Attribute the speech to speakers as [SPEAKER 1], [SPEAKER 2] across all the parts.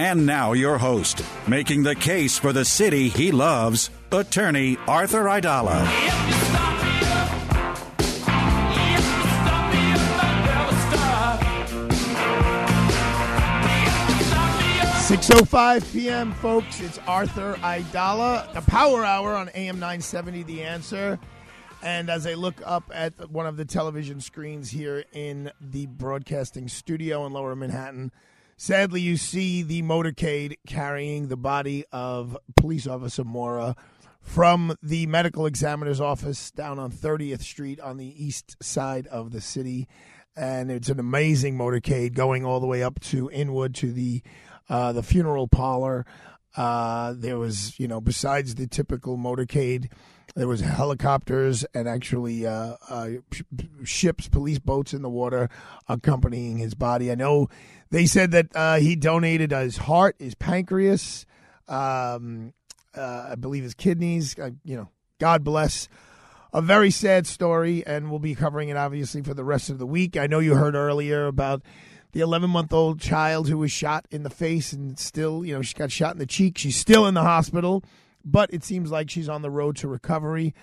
[SPEAKER 1] And now, your host, making the case for the city he loves, attorney Arthur Aidala.
[SPEAKER 2] Six oh five p.m., folks. It's Arthur Aidala, the Power Hour on AM nine seventy. The answer. And as I look up at one of the television screens here in the broadcasting studio in Lower Manhattan, sadly you see the motorcade carrying the body of police officer Mora from the medical examiner's office down on 30th Street on the east side of the city. And it's an amazing motorcade going all the way up to Inwood to the uh, the funeral parlor. Uh, there was, you know, besides the typical motorcade, there was helicopters and actually uh, uh, ships, police boats in the water accompanying his body. I know they said that uh, he donated his heart, his pancreas, um, uh, I believe his kidneys. Uh, you know, God bless. A very sad story, and we'll be covering it obviously for the rest of the week. I know you heard earlier about the 11 month old child who was shot in the face and still, you know, she got shot in the cheek. She's still in the hospital, but it seems like she's on the road to recovery.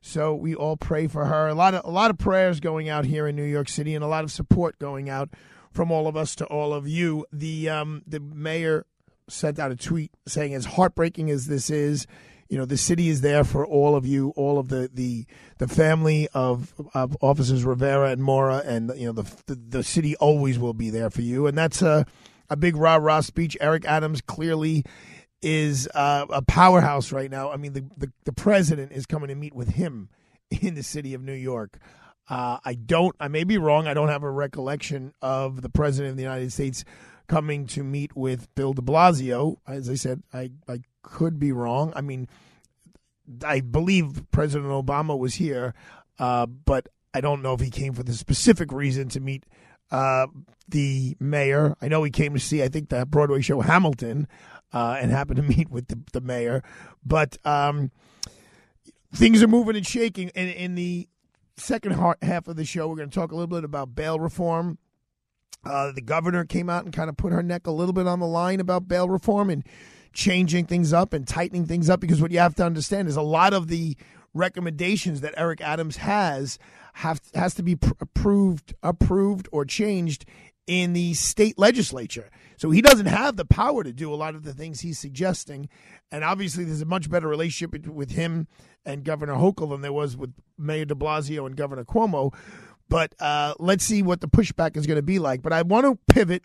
[SPEAKER 2] So we all pray for her. A lot of a lot of prayers going out here in New York City, and a lot of support going out from all of us to all of you. The um, the mayor sent out a tweet saying, "As heartbreaking as this is, you know the city is there for all of you, all of the the, the family of, of officers Rivera and Mora, and you know the, the, the city always will be there for you, and that's a a big rah rah speech. Eric Adams clearly is uh, a powerhouse right now. I mean, the, the the president is coming to meet with him in the city of New York. Uh, I don't. I may be wrong. I don't have a recollection of the president of the United States coming to meet with Bill De Blasio. As I said, I I could be wrong. I mean, I believe President Obama was here, uh, but I don't know if he came for the specific reason to meet uh, the mayor. I know he came to see, I think, the Broadway show Hamilton uh, and happened to meet with the, the mayor. But um, things are moving and shaking. And in the second half of the show, we're going to talk a little bit about bail reform. Uh, the governor came out and kind of put her neck a little bit on the line about bail reform and changing things up and tightening things up because what you have to understand is a lot of the recommendations that Eric Adams has have has to be pr- approved approved or changed in the state legislature. So he doesn't have the power to do a lot of the things he's suggesting. And obviously, there's a much better relationship with him and Governor Hochul than there was with Mayor de Blasio and Governor Cuomo. But uh, let's see what the pushback is going to be like. But I want to pivot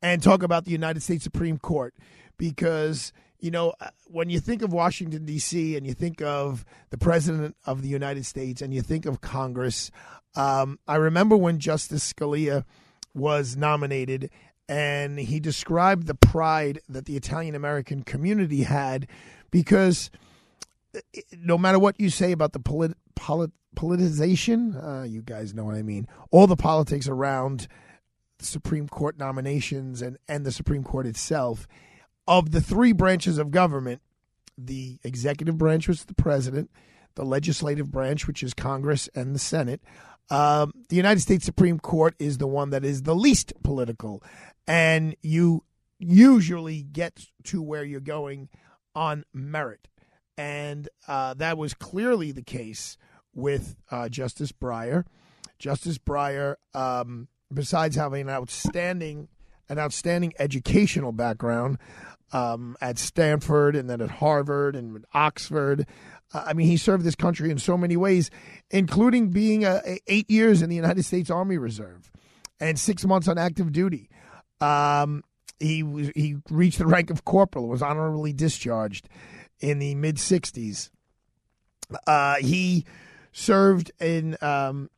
[SPEAKER 2] and talk about the United States Supreme Court because you know uh, when you think of Washington D.C. and you think of the president of the United States and you think of Congress, um, I remember when Justice Scalia was nominated and he described the pride that the Italian American community had because uh, no matter what you say about the polit- polit- politicization, uh, you guys know what I mean, all the politics around Supreme Court nominations and, and the Supreme Court itself of the three branches of government, the executive branch was the president, the legislative branch, which is Congress and the Senate. Um, the United States Supreme Court is the one that is the least political, and you usually get to where you're going on merit. And uh, that was clearly the case with uh, Justice Breyer. Justice Breyer, um, besides having an outstanding an outstanding educational background um, at Stanford and then at Harvard and Oxford. Uh, I mean, he served this country in so many ways, including being a eight years in the United States Army Reserve and six months on active duty. Um, he was, he reached the rank of corporal, was honorably discharged in the mid '60s. Uh, he served in. Um,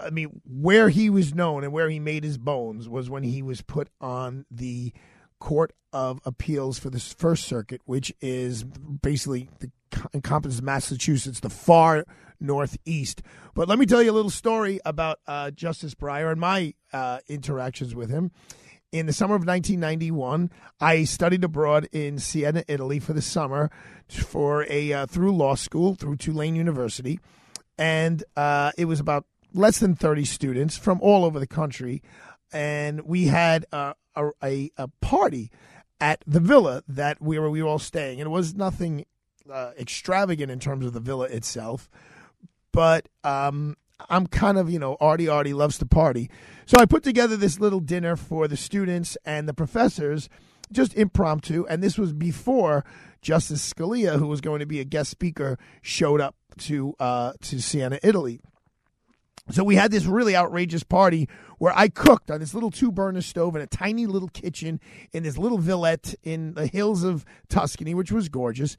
[SPEAKER 2] I mean, where he was known and where he made his bones was when he was put on the Court of Appeals for the First Circuit, which is basically the encompasses Massachusetts, the far northeast. But let me tell you a little story about uh, Justice Breyer and my uh, interactions with him. In the summer of 1991, I studied abroad in Siena, Italy, for the summer for a uh, through law school through Tulane University, and uh, it was about less than 30 students from all over the country, and we had a, a, a party at the villa that we were we were all staying, and it was nothing uh, extravagant in terms of the villa itself, but um, I'm kind of, you know, arty arty loves to party. So I put together this little dinner for the students and the professors, just impromptu. And this was before Justice Scalia, who was going to be a guest speaker, showed up to uh, to Siena, Italy. So we had this really outrageous party where I cooked on this little two burner stove in a tiny little kitchen in this little villette in the hills of Tuscany, which was gorgeous.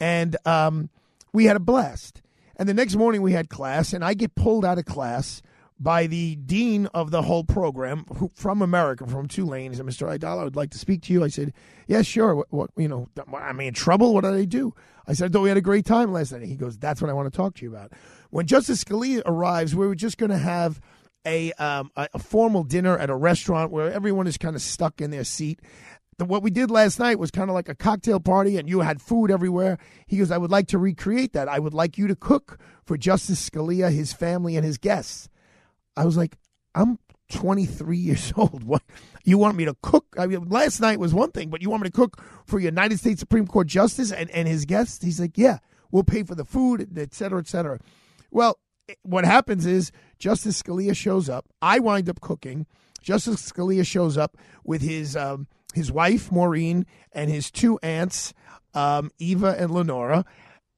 [SPEAKER 2] And um, we had a blast. And the next morning we had class, and I get pulled out of class by the dean of the whole program who, from America, from Tulane. He said, Mr. Aidala, I would like to speak to you. I said, yes, yeah, sure. What, what, you know, am I in trouble? What did I do? I said, I thought we had a great time last night. He goes, that's what I want to talk to you about. When Justice Scalia arrives, we were just going to have a, um, a, a formal dinner at a restaurant where everyone is kind of stuck in their seat the, what we did last night was kind of like a cocktail party and you had food everywhere. He goes, I would like to recreate that. I would like you to cook for Justice Scalia, his family, and his guests. I was like, I'm 23 years old. What you want me to cook? I mean, last night was one thing, but you want me to cook for United States Supreme Court Justice and, and his guests? He's like, yeah, we'll pay for the food, et cetera, et cetera. Well, what happens is Justice Scalia shows up. I wind up cooking. Justice Scalia shows up with his um, his wife Maureen and his two aunts, um, Eva and Lenora,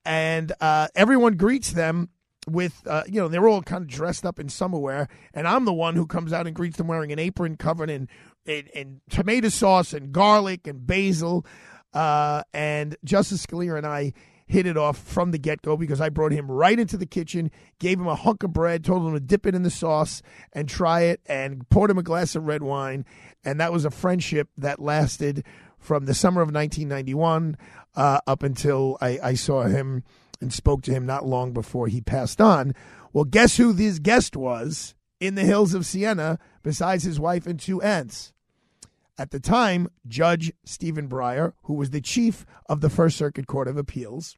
[SPEAKER 2] and uh, everyone greets them with uh, you know they're all kind of dressed up in summer wear, and I'm the one who comes out and greets them wearing an apron covered in in, in tomato sauce and garlic and basil, uh, and Justice Scalia and I hit it off from the get go because I brought him right into the kitchen, gave him a hunk of bread, told him to dip it in the sauce and try it, and poured him a glass of red wine. And that was a friendship that lasted from the summer of 1991 uh, up until I, I saw him and spoke to him not long before he passed on. Well, guess who this guest was in the hills of Siena besides his wife and two aunts? At the time, Judge Stephen Breyer, who was the chief of the First Circuit Court of Appeals.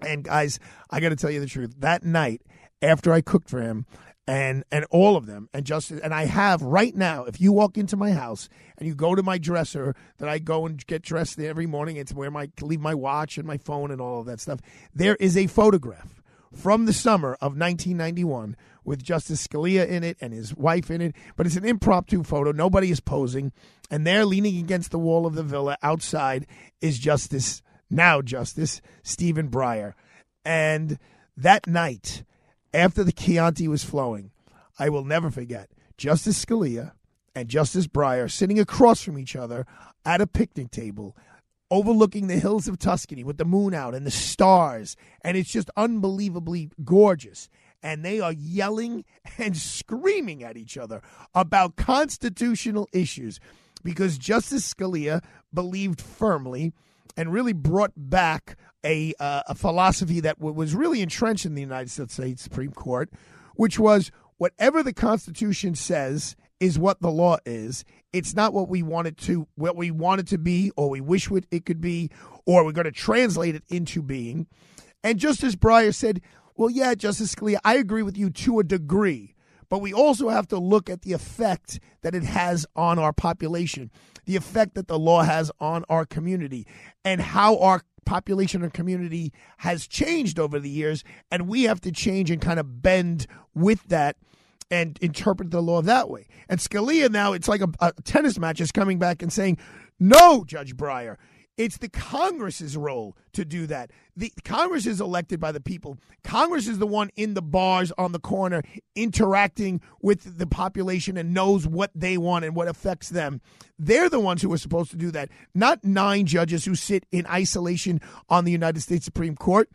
[SPEAKER 2] And guys, I got to tell you the truth. That night, after I cooked for him, and and all of them, and just and I have right now. If you walk into my house and you go to my dresser, that I go and get dressed every morning, it's where my leave my watch and my phone and all of that stuff. There is a photograph from the summer of 1991 with Justice Scalia in it and his wife in it, but it's an impromptu photo. Nobody is posing, and there, leaning against the wall of the villa outside, is Justice now Justice Stephen Breyer. And that night, after the Chianti was flowing, I will never forget Justice Scalia and Justice Breyer sitting across from each other at a picnic table overlooking the hills of Tuscany with the moon out and the stars. And it's just unbelievably gorgeous and they are yelling and screaming at each other about constitutional issues because Justice Scalia believed firmly and really brought back a, uh, a philosophy that w- was really entrenched in the United States Supreme Court, which was whatever the Constitution says is what the law is. It's not what we want it to what we want it to be, or we wish it could be, or we're going to translate it into being. And Justice Breyer said, well, yeah, Justice Scalia, I agree with you to a degree, but we also have to look at the effect that it has on our population, the effect that the law has on our community, and how our population and community has changed over the years. And we have to change and kind of bend with that and interpret the law that way. And Scalia now, it's like a, a tennis match is coming back and saying, no, Judge Breyer, it's the Congress's role to do that. The Congress is elected by the people. Congress is the one in the bars on the corner interacting with the population and knows what they want and what affects them. They're the ones who are supposed to do that, not nine judges who sit in isolation on the United States Supreme Court.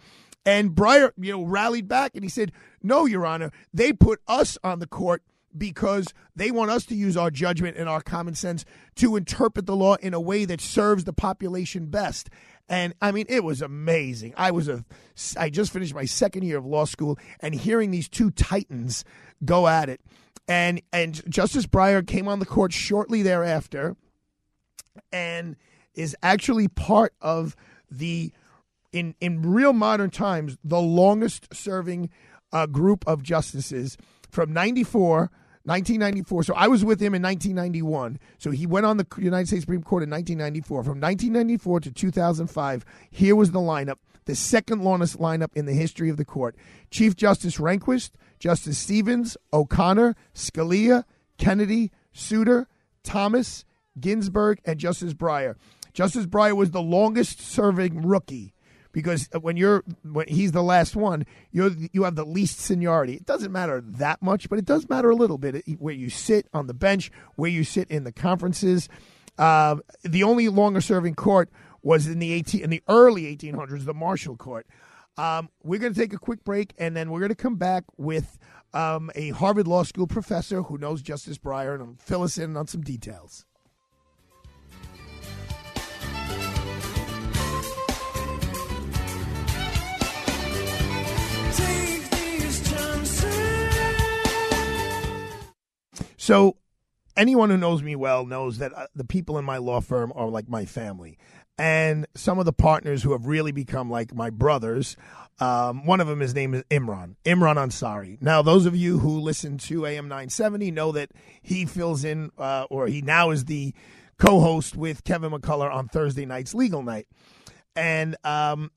[SPEAKER 2] And Breyer, you know, rallied back and he said, "No, Your Honor, they put us on the court because they want us to use our judgment and our common sense to interpret the law in a way that serves the population best. And I mean, it was amazing. I was a, I just finished my second year of law school, and hearing these two titans go at it, and and Justice Breyer came on the court shortly thereafter, and is actually part of the, in in real modern times, the longest serving uh, group of justices from ninety four 1994. So I was with him in 1991. So he went on the United States Supreme Court in 1994. From 1994 to 2005, here was the lineup, the second longest lineup in the history of the court. Chief Justice Rehnquist, Justice Stevens, O'Connor, Scalia, Kennedy, Souter, Thomas, Ginsburg, and Justice Breyer. Justice Breyer was the longest serving rookie because when you're when he's the last one, you you have the least seniority. It doesn't matter that much, but it does matter a little bit where you sit on the bench, where you sit in the conferences. Uh, the only longer serving court was in the 18 in the early 1800s, the Marshall Court. Um, we're going to take a quick break, and then we're going to come back with um, a Harvard Law School professor who knows Justice Breyer and fill us in on some details. So, anyone who knows me well knows that uh, the people in my law firm are like my family. And some of the partners who have really become like my brothers, um, one of them, his name is Imran, Imran Ansari. Now, those of you who listen to AM 970 know that he fills in, uh, or he now is the co host with Kevin McCullough on Thursday night's Legal Night. And um,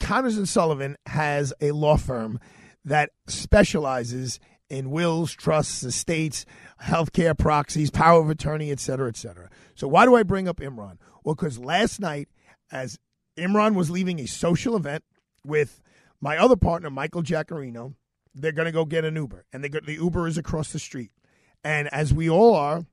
[SPEAKER 2] Connors and Sullivan has a law firm that specializes in wills, trusts, estates, healthcare proxies, power of attorney, et cetera, et cetera. So why do I bring up Imran? Well, because last night, as Imran was leaving a social event with my other partner, Michael Jaccarino, they're going to go get an Uber, and they the Uber is across the street. And as we all are,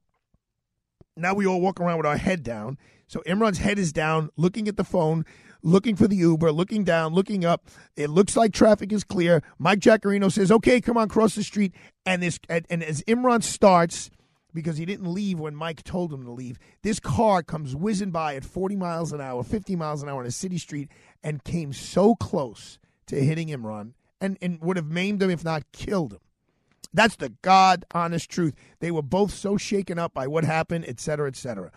[SPEAKER 2] now we all walk around with our head down. So Imran's head is down, looking at the phone, looking for the Uber, looking down, looking up. It looks like traffic is clear. Mike Jaccarino says, "Okay, come on, cross the street." And this, and, and as Imran starts, because he didn't leave when Mike told him to leave, this car comes whizzing by at 40 miles an hour, 50 miles an hour on a city street, and came so close to hitting Imran, and and would have maimed him if not killed him. That's the God honest truth. They were both so shaken up by what happened, et cetera, et cetera.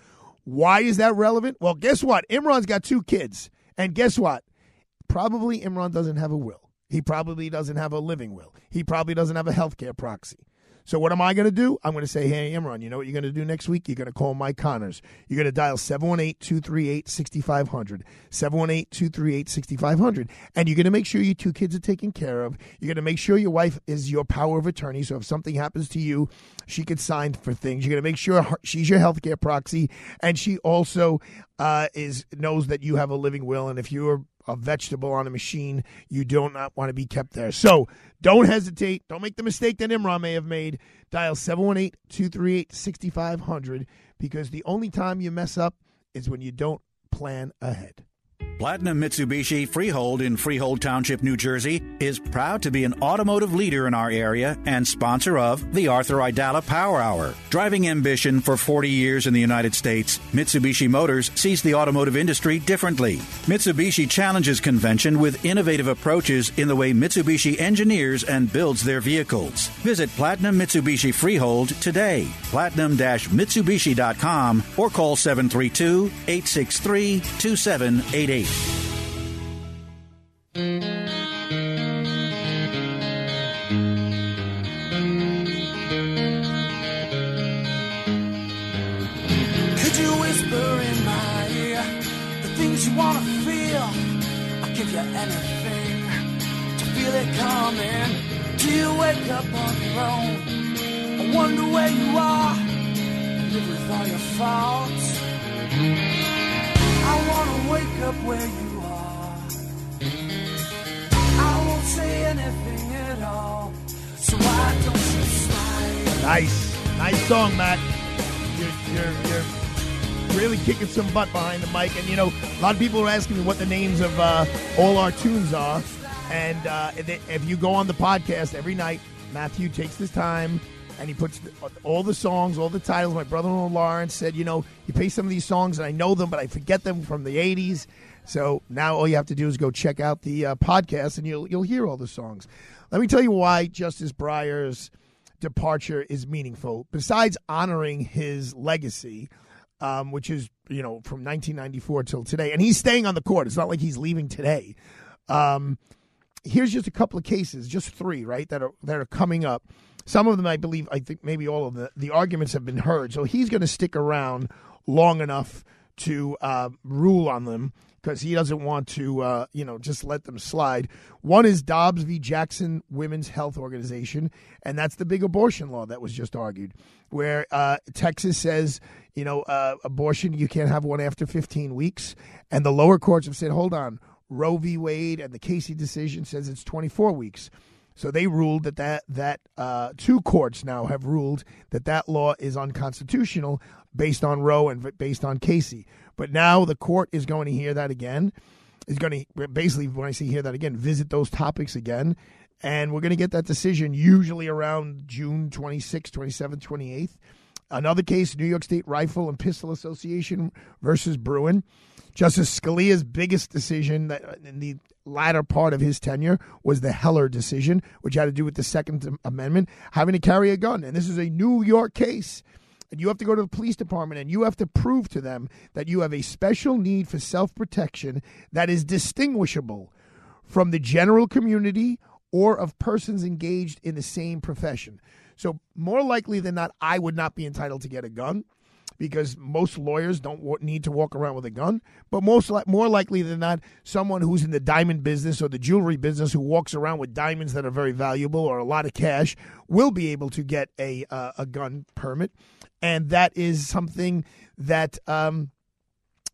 [SPEAKER 2] Why is that relevant? Well, guess what? Imran's got two kids. And guess what? Probably Imran doesn't have a will. He probably doesn't have a living will. He probably doesn't have a healthcare proxy. So what am I going to do? I'm going to say, hey, Imran, you know what you're going to do next week? You're going to call Mike Connors. You're going to dial 718-238-6500, 718-238-6500. And you're going to make sure your two kids are taken care of. You're going to make sure your wife is your power of attorney. So if something happens to you, she could sign for things. You're going to make sure she's your healthcare proxy. And she also uh, is knows that you have a living will. And if you're a vegetable on a machine. You do not want to be kept there. So don't hesitate. Don't make the mistake that Imran may have made. Dial 718 238 6500 because the only time you mess up is when you don't plan ahead.
[SPEAKER 1] Platinum Mitsubishi Freehold in Freehold Township, New Jersey is proud to be an automotive leader in our area and sponsor of the Arthur Aidala Power Hour. Driving ambition for 40 years in the United States, Mitsubishi Motors sees the automotive industry differently. Mitsubishi challenges convention with innovative approaches in the way Mitsubishi engineers and builds their vehicles. Visit Platinum Mitsubishi Freehold today, platinum-mitsubishi.com or call 732 863 2788.
[SPEAKER 3] Could you whisper in my ear the things you wanna feel? I'll give you anything to feel it coming. To Do you wake up on your own? I wonder where you are. Live with all your faults.
[SPEAKER 2] Nice, nice song, Matt. You're, you're, you're really kicking some butt behind the mic, and you know a lot of people are asking me what the names of uh, all our tunes are. And uh, if if you go on the podcast every night, Matthew takes his time and he puts all the songs, all the titles. My brother-in-law Lawrence said, you know, you play some of these songs and I know them, but I forget them from the '80s. So now all you have to do is go check out the uh, podcast, and you'll you'll hear all the songs. Let me tell you why Justice Breyer's departure is meaningful. Besides honoring his legacy, um, which is you know from 1994 till today, and he's staying on the court. It's not like he's leaving today. Um, here's just a couple of cases, just three, right, that are that are coming up. Some of them, I believe, I think maybe all of the the arguments have been heard. So he's going to stick around long enough to uh, rule on them because he doesn't want to, uh, you know, just let them slide. One is Dobbs v. Jackson Women's Health Organization, and that's the big abortion law that was just argued, where uh, Texas says, you know, uh, abortion you can't have one after 15 weeks, and the lower courts have said, hold on, Roe v. Wade and the Casey decision says it's 24 weeks. So they ruled that that that uh, two courts now have ruled that that law is unconstitutional based on Roe and based on Casey. But now the court is going to hear that again. Is going to basically, when I say hear that again, visit those topics again. And we're going to get that decision usually around June 26th, 27th, 28th. Another case, New York State Rifle and Pistol Association versus Bruen. Justice Scalia's biggest decision that in the latter part of his tenure was the Heller decision, which had to do with the Second Amendment, having to carry a gun. And this is a New York case. And you have to go to the police department and you have to prove to them that you have a special need for self protection that is distinguishable from the general community or of persons engaged in the same profession. So, more likely than not, I would not be entitled to get a gun because most lawyers don't need to walk around with a gun. But most li- more likely than not, someone who's in the diamond business or the jewelry business who walks around with diamonds that are very valuable or a lot of cash will be able to get a uh, a gun permit, and that is something that. Um,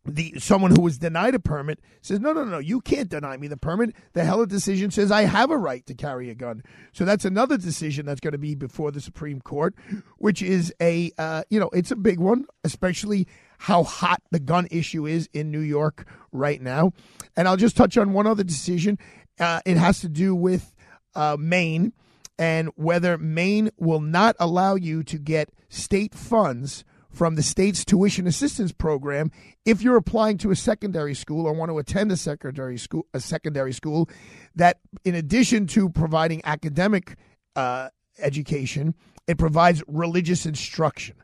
[SPEAKER 2] the someone who was denied a permit says, no, no, no, you can't deny me the permit. The Heller decision says I have a right to carry a gun. So that's another decision that's going to be before the Supreme Court, which is a, uh, you know, it's a big one, especially how hot the gun issue is in New York right now. And I'll just touch on one other decision. Uh, it has to do with uh, Maine and whether Maine will not allow you to get state funds from the state's tuition assistance program if you're applying to a secondary school or want to attend a secondary school a secondary school that in addition to providing academic uh, education it provides religious instruction.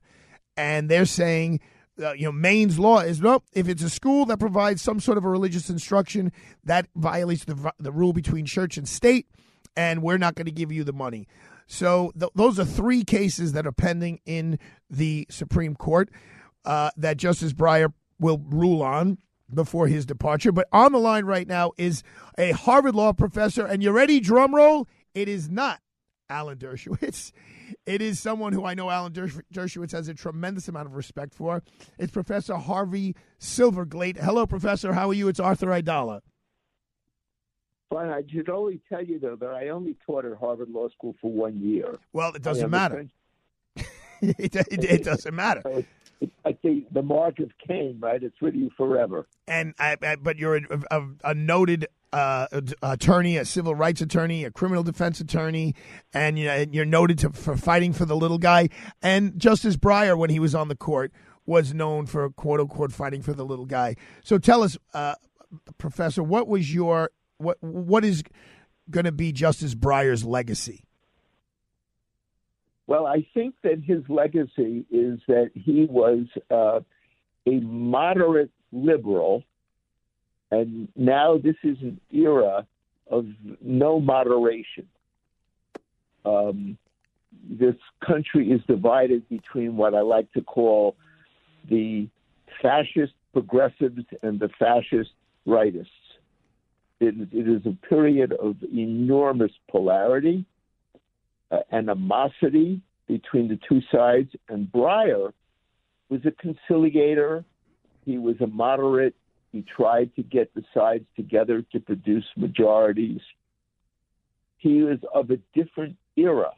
[SPEAKER 2] And they're saying uh, you know Maine's law is no if it's a school that provides some sort of a religious instruction that violates the the rule between church and state and we're not going to give you the money. So th- those are three cases that are pending in the Supreme Court uh, that Justice Breyer will rule on before his departure. But on the line right now is a Harvard law professor, and you ready? Drum roll. It is not Alan Dershowitz. It is someone who I know Alan Dershowitz has a tremendous amount of respect for. It's Professor Harvey Silverglate. Hello, Professor. How are you? It's Arthur Aidala.
[SPEAKER 4] But I should only tell you, though, that I only taught at Harvard Law School for one year.
[SPEAKER 2] Well, it doesn't matter. it, it, it, doesn't matter.
[SPEAKER 4] I think the mark of Cain, right? It's with you forever.
[SPEAKER 2] And I, I, but you're a, a, a noted uh, attorney, a civil rights attorney, a criminal defense attorney, and you know, you're noted to, for fighting for the little guy. And Justice Breyer, when he was on the court, was known for quote unquote fighting for the little guy. So tell us, uh, Professor, what was your what what is going to be Justice Breyer's legacy?
[SPEAKER 4] Well, I think that his legacy is that he was uh, a moderate liberal, and now this is an era of no moderation. Um, this country is divided between what I like to call the fascist progressives and the fascist rightists. It, it is a period of enormous polarity. Uh, animosity between the two sides, and Breyer was a conciliator. He was a moderate. He tried to get the sides together to produce majorities. He was of a different era.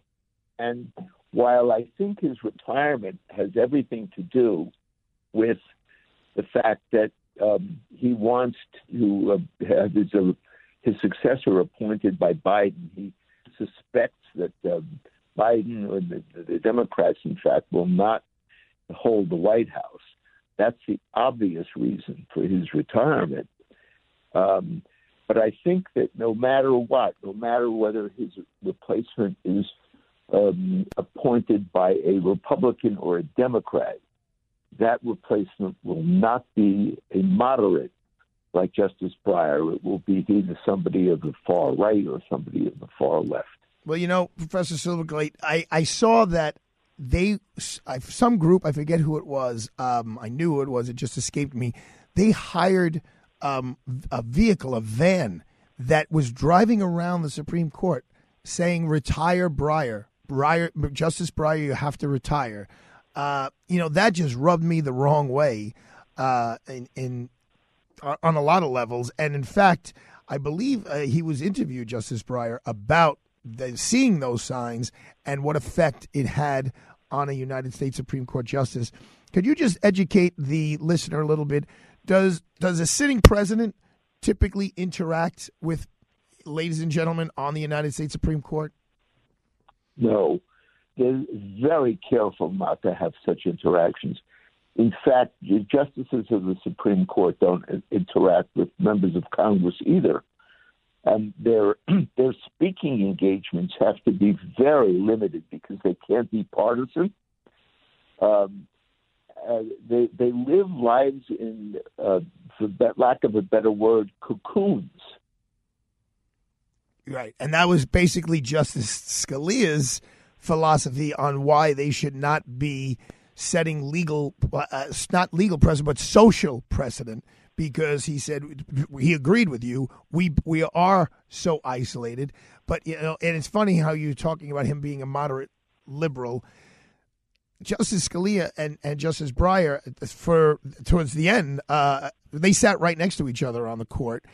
[SPEAKER 4] And while I think his retirement has everything to do with the fact that um, he wants to uh, have his, uh, his successor appointed by Biden, he suspects that um, Biden or the, the Democrats, in fact, will not hold the White House. That's the obvious reason for his retirement. Um, but I think that no matter what, no matter whether his replacement is um, appointed by a Republican or a Democrat, that replacement will not be a moderate like Justice Breyer. It will be either somebody of the far right or somebody of the far left.
[SPEAKER 2] Well, you know, Professor Silverglate, I, I saw that they some group I forget who it was. Um, I knew who it was. It just escaped me. They hired um, a vehicle, a van that was driving around the Supreme Court saying "Retire Breyer, Breyer, Justice Breyer, you have to retire." Uh, you know that just rubbed me the wrong way uh, in, in on a lot of levels. And in fact, I believe uh, he was interviewed, Justice Breyer, about the, seeing those signs and what effect it had on a United States Supreme Court justice. Could you just educate the listener a little bit? Does does a sitting president typically interact with ladies and gentlemen on the United States Supreme Court?
[SPEAKER 4] No. They're very careful not to have such interactions. In fact, the justices of the Supreme Court don't interact with members of Congress either and their their speaking engagements have to be very limited because they can't be partisan. Um, uh, they they live lives in, uh, for lack of a better word, cocoons.
[SPEAKER 2] Right, and that was basically Justice Scalia's philosophy on why they should not be setting legal, uh, not legal precedent, but social precedent because he said he agreed with you. We we are so isolated, but you know, and it's funny how you're talking about him being a moderate liberal. Justice Scalia and, and Justice Breyer, for towards the end, uh, they sat right next to each other on the court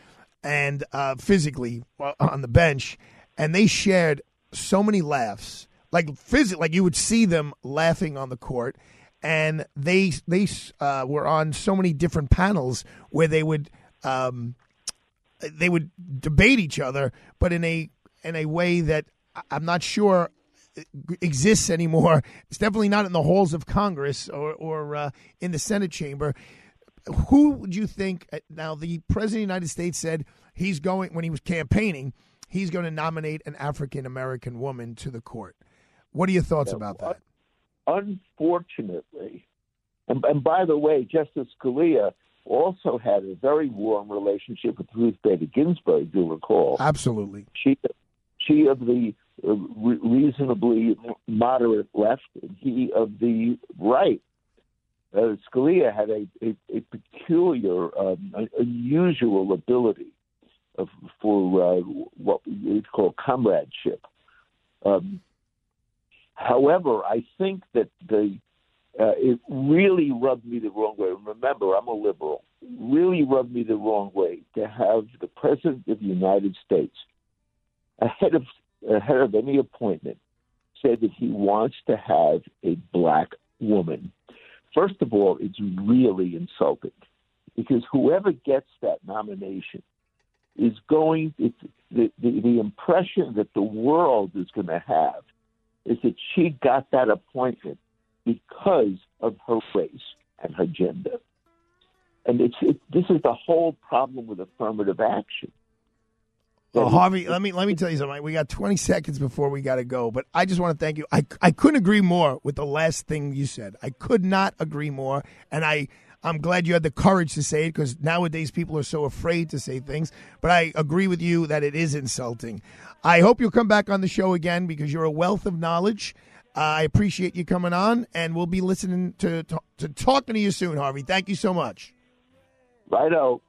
[SPEAKER 2] and uh, physically on the bench, and they shared so many laughs, like physically, like you would see them laughing on the court and they they uh, were on so many different panels where they would um, they would debate each other, but in a in a way that I'm not sure exists anymore. It's definitely not in the halls of Congress or or uh, in the Senate chamber. Who would you think? Uh, now, the president of the United States said he's going when he was campaigning. He's going to nominate an African American woman to the court. What are your thoughts about that?
[SPEAKER 4] Unfortunately, and, and by the way, Justice Scalia also had a very warm relationship with Ruth Bader Ginsburg. Do you recall?
[SPEAKER 2] Absolutely.
[SPEAKER 4] She she of the uh, re- reasonably moderate left, and he of the right. Uh, Scalia had a, a, a peculiar, um, unusual ability of, for uh, what we call comradeship. Um, However, I think that the uh, it really rubbed me the wrong way. Remember, I'm a liberal. Really rubbed me the wrong way to have the president of the United States, ahead of ahead of any appointment, say that he wants to have a black woman. First of all, it's really insulting because whoever gets that nomination is going. It's, the, the the impression that the world is going to have is that she got that appointment because of her race and her gender. And it's it, this is the whole problem with affirmative action.
[SPEAKER 2] Oh, well, Harvey, let me let me tell you something. We got 20 seconds before we got to go, but I just want to thank you. I I couldn't agree more with the last thing you said. I could not agree more, and I I'm glad you had the courage to say it because nowadays people are so afraid to say things. But I agree with you that it is insulting. I hope you'll come back on the show again because you're a wealth of knowledge. Uh, I appreciate you coming on, and we'll be listening to, to, to talking to you soon, Harvey. Thank you so much.
[SPEAKER 4] Righto.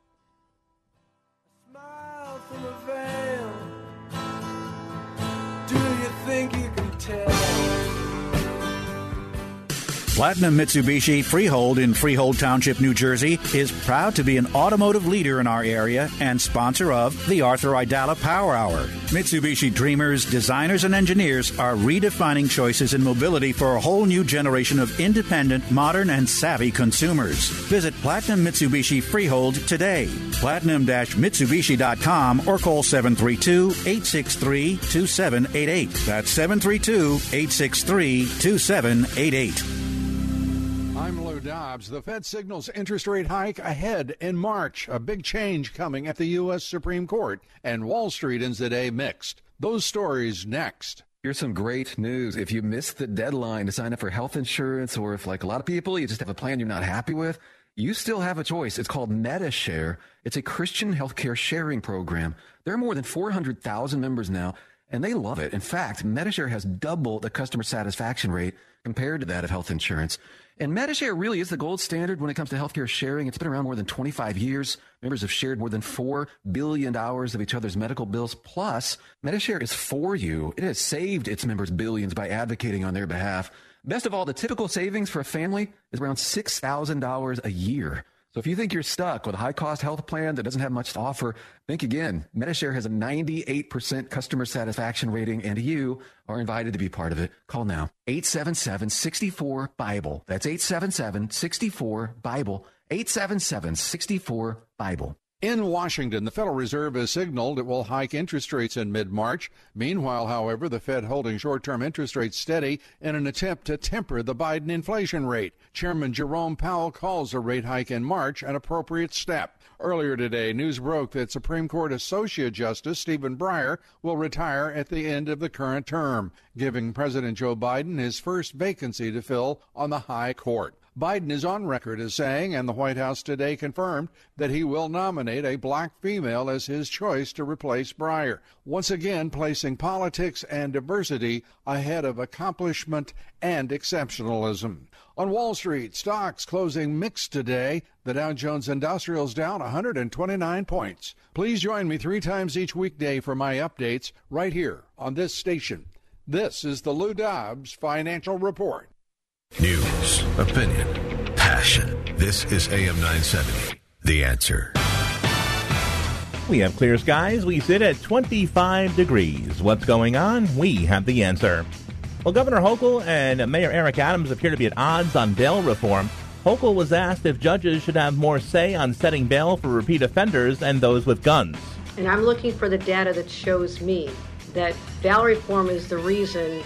[SPEAKER 3] Do you think you can
[SPEAKER 1] Platinum Mitsubishi Freehold in Freehold Township, New Jersey is proud to be an automotive leader in our area and sponsor of the Arthur Aidala Power Hour. Mitsubishi dreamers, designers, and engineers are redefining choices in mobility for a whole new generation of independent, modern, and savvy consumers. Visit Platinum Mitsubishi Freehold today. Platinum-Mitsubishi.com or call 732-863-2788. That's 732-863-2788.
[SPEAKER 5] I'm Lou Dobbs. The Fed signals interest rate hike ahead in March. A big change coming at the U.S. Supreme Court. And Wall Street ends the day mixed. Those stories next.
[SPEAKER 6] Here's some great news. If you missed the deadline to sign up for health insurance, or if, like a lot of people, you just have a plan you're not happy with, you still have a choice. It's called Medi-Share. It's a Christian healthcare sharing program. There are more than 400,000 members now, and they love it. In fact, Medi-Share has double the customer satisfaction rate compared to that of health insurance. And Medi-Share really is the gold standard when it comes to healthcare sharing. It's been around more than 25 years. Members have shared more than $4 billion of each other's medical bills. Plus, Medi-Share is for you. It has saved its members billions by advocating on their behalf. Best of all, the typical savings for a family is around $6,000 a year. So if you think you're stuck with a high cost health plan that doesn't have much to offer, think again. Medi-Share has a 98% customer satisfaction rating and you are invited to be part of it. Call now. 877-64-BIBLE. That's 877-64-BIBLE. 877-64-BIBLE.
[SPEAKER 5] In Washington, the Federal Reserve has signaled it will hike interest rates in mid March. Meanwhile, however, the Fed holding short term interest rates steady in an attempt to temper the Biden inflation rate. Chairman Jerome Powell calls a rate hike in March an appropriate step. Earlier today, news broke that Supreme Court Associate Justice Stephen Breyer will retire at the end of the current term, giving President Joe Biden his first vacancy to fill on the High Court. Biden is on record as saying, and the White House today confirmed, that he will nominate a black female as his choice to replace Breyer, once again placing politics and diversity ahead of accomplishment and exceptionalism. On Wall Street, stocks closing mixed today. The Dow Jones Industrials down 129 points. Please join me three times each weekday for my updates right here on this station. This is the Lou Dobbs Financial Report.
[SPEAKER 7] News, opinion, passion. This is AM 970. The answer.
[SPEAKER 8] We have clear skies. We sit at 25 degrees. What's going on? We have the answer. Well, Governor Hochul and Mayor Eric Adams appear to be at odds on bail reform. Hochul was asked if judges should have more say on setting bail for repeat offenders and those with guns.
[SPEAKER 9] And I'm looking for the data that shows me that bail reform is the reason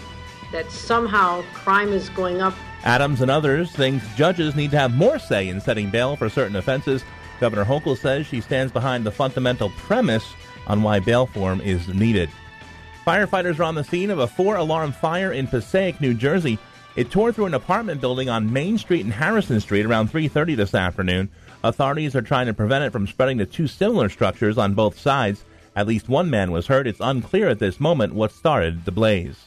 [SPEAKER 9] that somehow crime is going up
[SPEAKER 8] Adams and others think judges need to have more say in setting bail for certain offenses. Governor Hochul says she stands behind the fundamental premise on why bail reform is needed. Firefighters are on the scene of a four-alarm fire in Passaic, New Jersey. It tore through an apartment building on Main Street and Harrison Street around 3:30 this afternoon. Authorities are trying to prevent it from spreading to two similar structures on both sides. At least one man was hurt. It's unclear at this moment what started the blaze.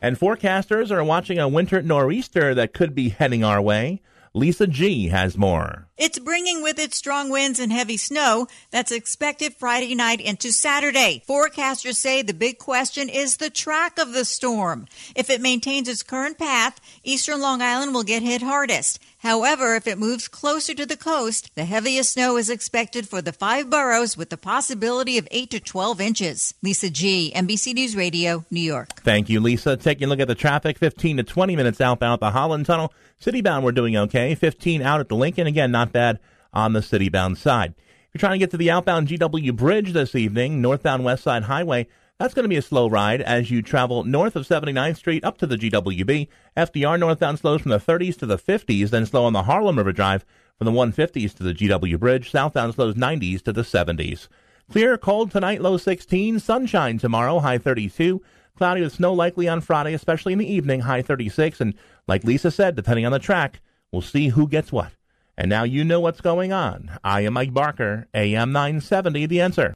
[SPEAKER 8] And forecasters are watching a winter nor'easter that could be heading our way. Lisa G has more.
[SPEAKER 10] It's bringing with it strong winds and heavy snow that's expected Friday night into Saturday. Forecasters say the big question is the track of the storm. If it maintains its current path, eastern Long Island will get hit hardest. However, if it moves closer to the coast, the heaviest snow is expected for the five boroughs with the possibility of 8 to 12 inches. Lisa G, NBC News Radio, New York.
[SPEAKER 8] Thank you, Lisa. Taking a look at the traffic, 15 to 20 minutes outbound the Holland Tunnel. Citybound, we're doing okay. 15 out at the Lincoln. Again, not bad on the citybound side. If you're trying to get to the outbound GW Bridge this evening, northbound West Side Highway, that's going to be a slow ride as you travel north of 79th Street up to the GWB. FDR northbound slows from the 30s to the 50s, then slow on the Harlem River Drive from the 150s to the GW Bridge. Southbound slows 90s to the 70s. Clear, cold tonight, low 16. Sunshine tomorrow, high 32. Cloudy with snow likely on Friday, especially in the evening, high 36. And like Lisa said, depending on the track, we'll see who gets what. And now you know what's going on. I am Mike Barker, AM 970, The Answer.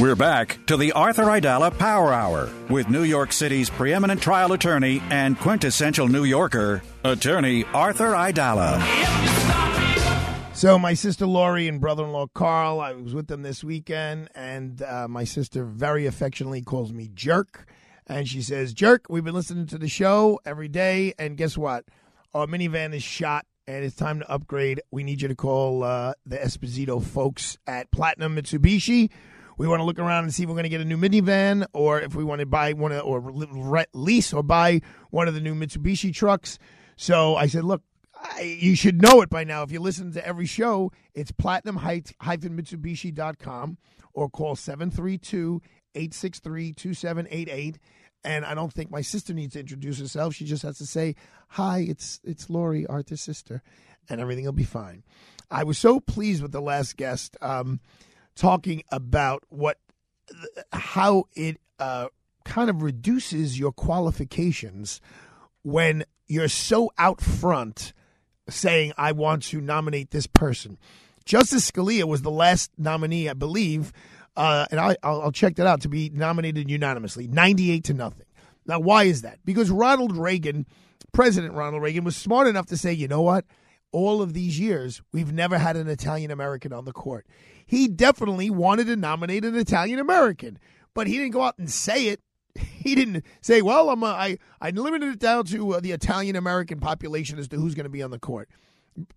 [SPEAKER 1] We're back to the Arthur Aidala Power Hour with New York City's preeminent trial attorney and quintessential New Yorker, attorney Arthur Aidala.
[SPEAKER 2] So my sister Lori and brother-in-law Carl, I was with them this weekend, and uh, my sister very affectionately calls me Jerk, and she says, "Jerk, we've been listening to the show every day, and guess what? Our minivan is shot, and it's time to upgrade. We need you to call uh, the Esposito folks at Platinum Mitsubishi." We want to look around and see if we're going to get a new minivan, or if we want to buy one of, or re- lease or buy one of the new Mitsubishi trucks. So I said, look, I, you should know it by now. If you listen to every show, it's platinum-mitsubishi.com or call 732-863-2788. And I don't think my sister needs to introduce herself. She just has to say, hi, it's, it's Lori, Arthur's sister, and everything will be fine. I was so pleased with the last guest um, talking about what how it uh, kind of reduces your qualifications when you're so out front saying, I want to nominate this person. Justice Scalia was the last nominee, I believe, uh, and I, will check that out, to be nominated unanimously, 98 to nothing. Now, why is that? Because Ronald Reagan, President Ronald Reagan, was smart enough to say, you know what? All of these years, we've never had an Italian American on the court. He definitely wanted to nominate an Italian American, but he didn't go out and say it he didn't say, "Well, I'm a, I I limited it down to uh, the Italian American population as to who's going to be on the court."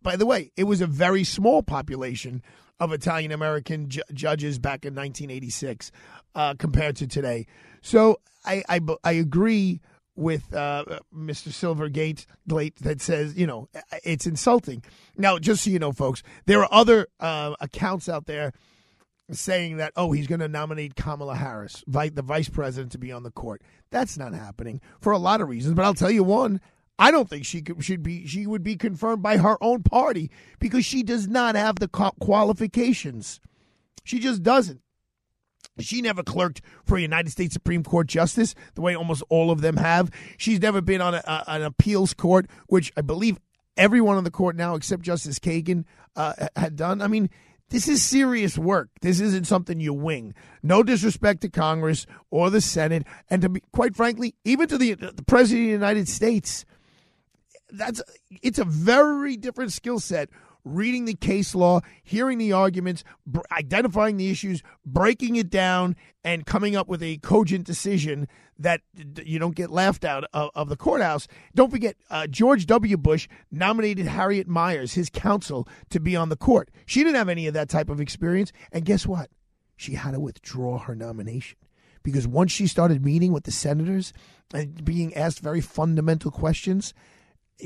[SPEAKER 2] By the way, it was a very small population of Italian American ju- judges back in 1986 uh, compared to today. So I I, I agree with uh, Mr. Silverglate that says, you know, it's insulting. Now, just so you know, folks, there are other uh, accounts out there saying that oh he's going to nominate Kamala Harris, the vice president, to be on the court. That's not happening for a lot of reasons. But I'll tell you one: I don't think she could, should be. She would be confirmed by her own party because she does not have the qualifications. She just doesn't. She never clerked for a United States Supreme Court justice the way almost all of them have. She's never been on a, a, an appeals court, which I believe everyone on the court now, except Justice Kagan, uh, had done. I mean, this is serious work. This isn't something you wing. No disrespect to Congress or the Senate, and to be quite frankly, even to the, the President of the United States. That's it's a very different skill set reading the case law, hearing the arguments, identifying the issues, breaking it down, and coming up with a cogent decision that d- you don't get laughed out of, of the courthouse. Don't forget, uh, George W. Bush nominated Harriet Miers, his counsel, to be on the court. She didn't have any of that type of experience. And guess what? She had to withdraw her nomination because once she started meeting with the senators and being asked very fundamental questions,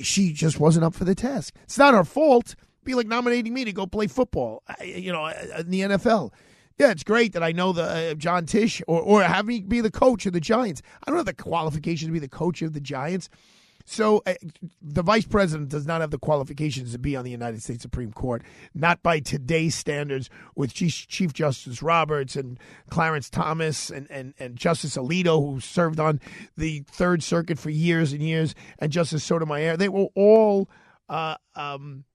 [SPEAKER 2] she just wasn't up for the task. It's not her fault be like nominating me to go play football, you know, in the NFL. Yeah, it's great that I know the uh, John Tisch or or have me be the coach of the Giants. I don't have the qualifications to be the coach of the Giants. So uh, the vice president does not have the qualifications to be on the United States Supreme Court, not by today's standards with Chief, Chief Justice Roberts and Clarence Thomas and, and, and Justice Alito, who served on the Third Circuit for years and years, and Justice Sotomayor. They were all uh, um,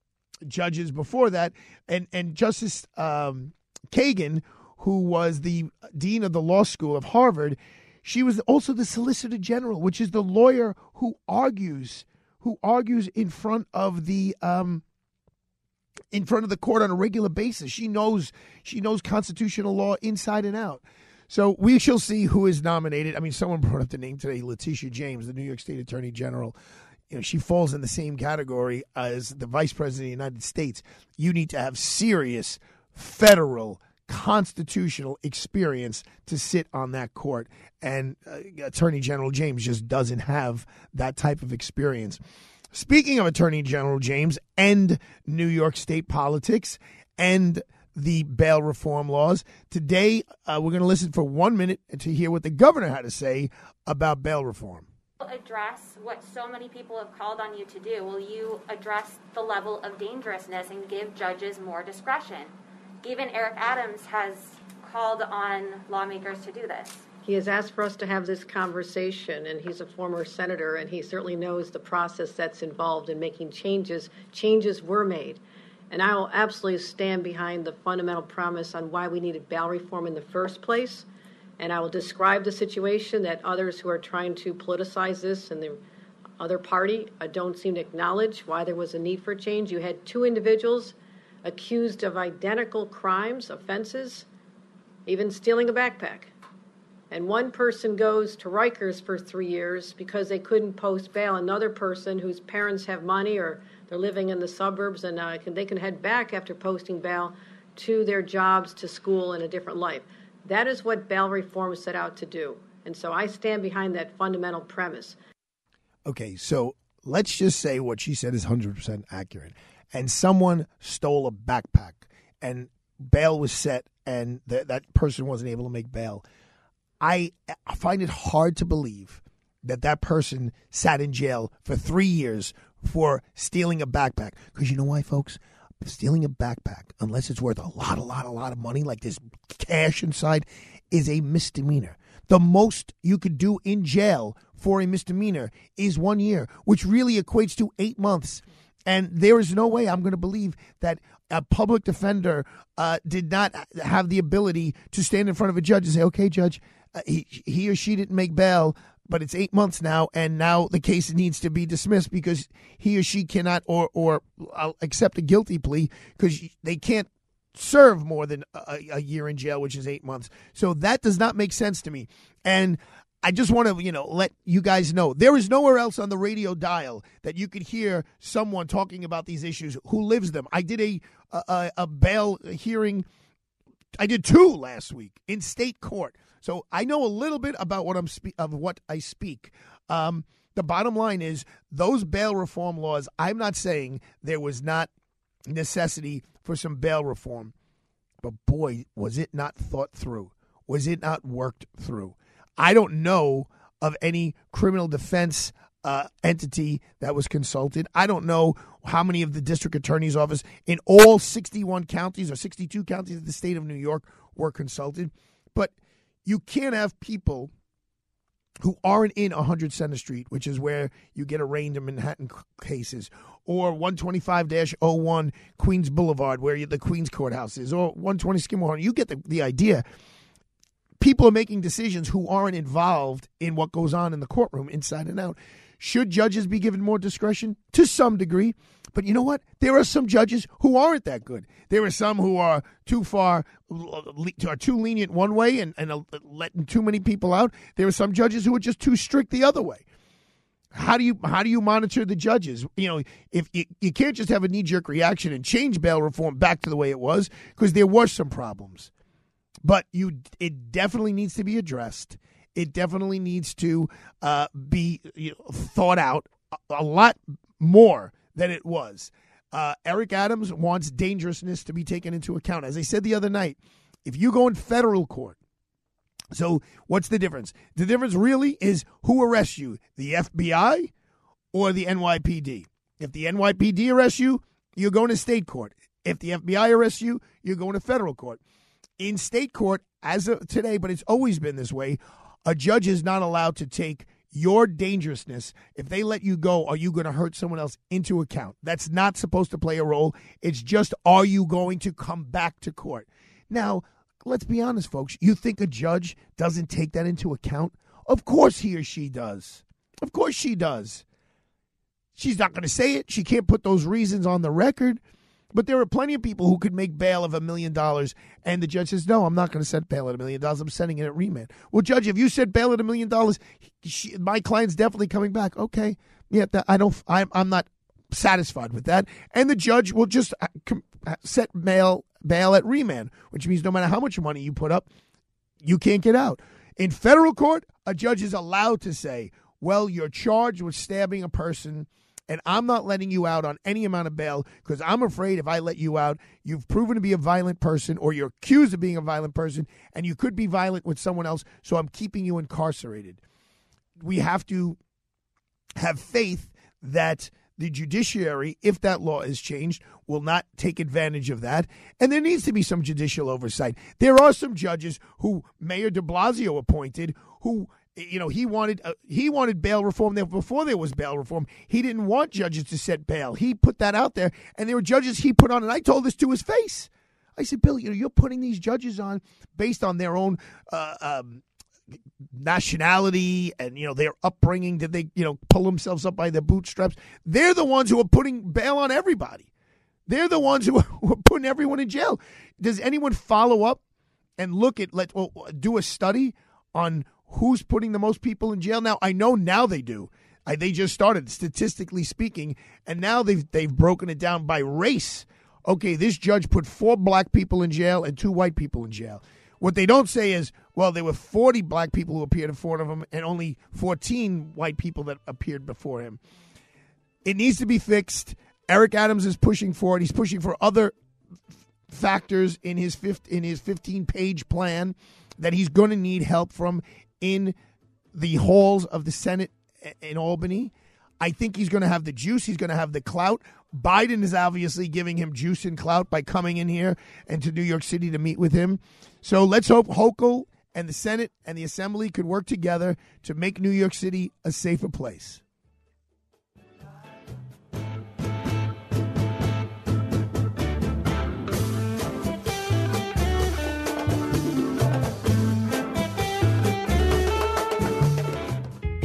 [SPEAKER 2] judges before that, and and Justice um, Kagan, who was the dean of the law school of Harvard, she was also the Solicitor General, which is the lawyer who argues who argues in front of the um, in front of the court on a regular basis. She knows she knows constitutional law inside and out. So we shall see who is nominated. I mean, someone brought up the name today, Letitia James, the New York State Attorney General you know, she falls in the same category as the vice president of the United States. You need to have serious federal constitutional experience to sit on that court. And uh, Attorney General James just doesn't have that type of experience. Speaking of Attorney General James and New York State politics and the bail reform laws, today uh, we're going to listen for one minute to hear what the governor had to say about bail reform
[SPEAKER 11] address what so many people have called on you to do? Will you address the level of dangerousness and give judges more discretion? Even Eric Adams has called on lawmakers to do this.
[SPEAKER 9] He has asked for us to have this conversation, and he's a former senator, and he certainly knows the process that's involved in making changes. Changes were made. And I will absolutely stand behind the fundamental promise on why we needed bail reform in the first place and I will describe the situation that others who are trying to politicize this and the other party uh, don't seem to acknowledge why there was a need for change. You had two individuals accused of identical crimes, offenses, even stealing a backpack. And one person goes to Rikers for three years because they couldn't post bail. Another person whose parents have money or they're living in the suburbs and uh, can, they can head back after posting bail to their jobs, to school, and a different life. That is what bail reform set out to do. And so I stand behind that fundamental premise.
[SPEAKER 2] Okay, so let's just say what she said is 100% accurate. And someone stole a backpack and bail was set and th- that person wasn't able to make bail. I find it hard to believe that that person sat in jail for three years for stealing a backpack. Because you know why, folks? Stealing a backpack, unless it's worth a lot, a lot, a lot of money, like this cash inside, is a misdemeanor. The most you could do in jail for a misdemeanor is one year, which really equates to eight months. And there is no way I'm going to believe that a public defender uh, did not have the ability to stand in front of a judge and say, okay, judge, uh, he, he or she didn't make bail, but it's eight months now, and now the case needs to be dismissed because he or she cannot or or uh, accept a guilty plea because they can't serve more than a, a, year in jail, which is eight months. So that does not make sense to me. And I just want to, you know, let you guys know there is nowhere else on the radio dial that you could hear someone talking about these issues who lives them. I did a a, a bail hearing. I did two last week in state court so I know a little bit about what I'm spe- of what I speak. Um, the bottom line is those bail reform laws. I'm not saying there was not necessity for some bail reform, but boy, was it not thought through? Was it not worked through? I don't know of any criminal defense uh, entity that was consulted. I don't know how many of the district attorney's office in all 61 counties or 62 counties of the state of New York were consulted. But you can't have people who aren't in 100 Center Street, which is where you get arraigned in Manhattan cases, or 125-01 Queens Boulevard, where the Queens Courthouse is, or 120 Skidmore. You get the, the idea. People are making decisions who aren't involved in what goes on in the courtroom inside and out. Should judges be given more discretion? To some degree. But you know what? There are some judges who aren't that good. There are some who are too far, are too lenient one way and, and letting too many people out. There are some judges who are just too strict the other way. How do you how do you monitor the judges? You know, if you, you can't just have a knee jerk reaction and change bail reform back to the way it was because there were some problems, but you it definitely needs to be addressed it definitely needs to uh, be you know, thought out a, a, lot more than it was. Uh, Eric Adams wants dangerousness to be taken into account. As I said the other night, if you go in federal court, so what's the difference? The difference really is who arrests you, the FBI or the NYPD. If the NYPD arrests you, you're going to state court. If the FBI arrests you, you're going to federal court. In state court, as of today, but it's always been this way, a judge is not allowed to take your dangerousness, if they let you go, are you going to hurt someone else into account? That's not supposed to play a role. It's just, are you going to come back to court? Now, let's be honest, folks. You think a judge doesn't take that into account? Of course he or she does. Of course she does. She's not going to say it. She can't put those reasons on the record. But there are plenty of people who could make bail of a million dollars, and the judge says, "No, I'm not going to set bail at a million dollars. I'm sending it at remand." Well, judge, if you set bail at a million dollars, my client's definitely coming back. Okay, yeah, that, I don't. I'm, I'm not satisfied with that, and the judge will just uh, uh, set bail bail at remand, which means no matter how much money you put up, you can't get out. In federal court, a judge is allowed to say, "Well, you're charged with stabbing a person." And I'm not letting you out on any amount of bail because I'm afraid if I let you out, you've proven to be a violent person or you're accused of being a violent person and you could be violent with someone else, so I'm keeping you incarcerated. We have to have faith that the judiciary, if that law is changed, will not take advantage of that. And there needs to be some judicial oversight. There are some judges who Mayor de Blasio appointed who you know he wanted uh, he wanted bail reform. There before there was bail reform he didn't want judges to set bail. He put that out there and there were judges he put on and i told this to his face. I said bill you know you're putting these judges on based on their own uh, um, nationality and you know their upbringing. Did they you know pull themselves up by their bootstraps? They're the ones who are putting bail on everybody. They're the ones who are, putting everyone in jail. Does anyone follow up and look at let well, do a study on who's putting the most people in jail? Now I know now they do. I, they just started statistically speaking, and now they've they've broken it down by race. Okay, this judge put four black people in jail and two white people in jail. What they don't say is, well, there were 40 black people who appeared in front of him and only 14 white people that appeared before him. It needs to be fixed. Eric Adams is pushing for it. He's pushing for other factors in his fifth, in his 15 page plan that he's going to need help from in the halls of the Senate in Albany. I think he's going to have the juice. He's going to have the clout. Biden is obviously giving him juice and clout by coming in here and to New York City to meet with him. So let's hope Hochul and the Senate and the Assembly could work together to make New York City a safer place.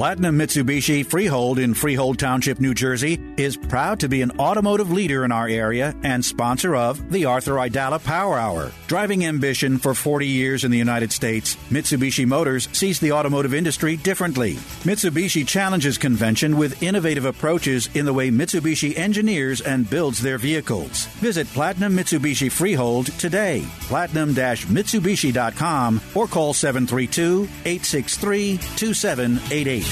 [SPEAKER 1] Platinum Mitsubishi Freehold in Freehold Township, New Jersey is proud to be an automotive leader in our area and sponsor of the Arthur Aidala Power Hour. Driving ambition for 40 years in the United States, Mitsubishi Motors sees the automotive industry differently. Mitsubishi challenges convention with innovative approaches in the way Mitsubishi engineers and builds their vehicles. Visit Platinum Mitsubishi Freehold today, platinum-mitsubishi.com or call 732 863 2788.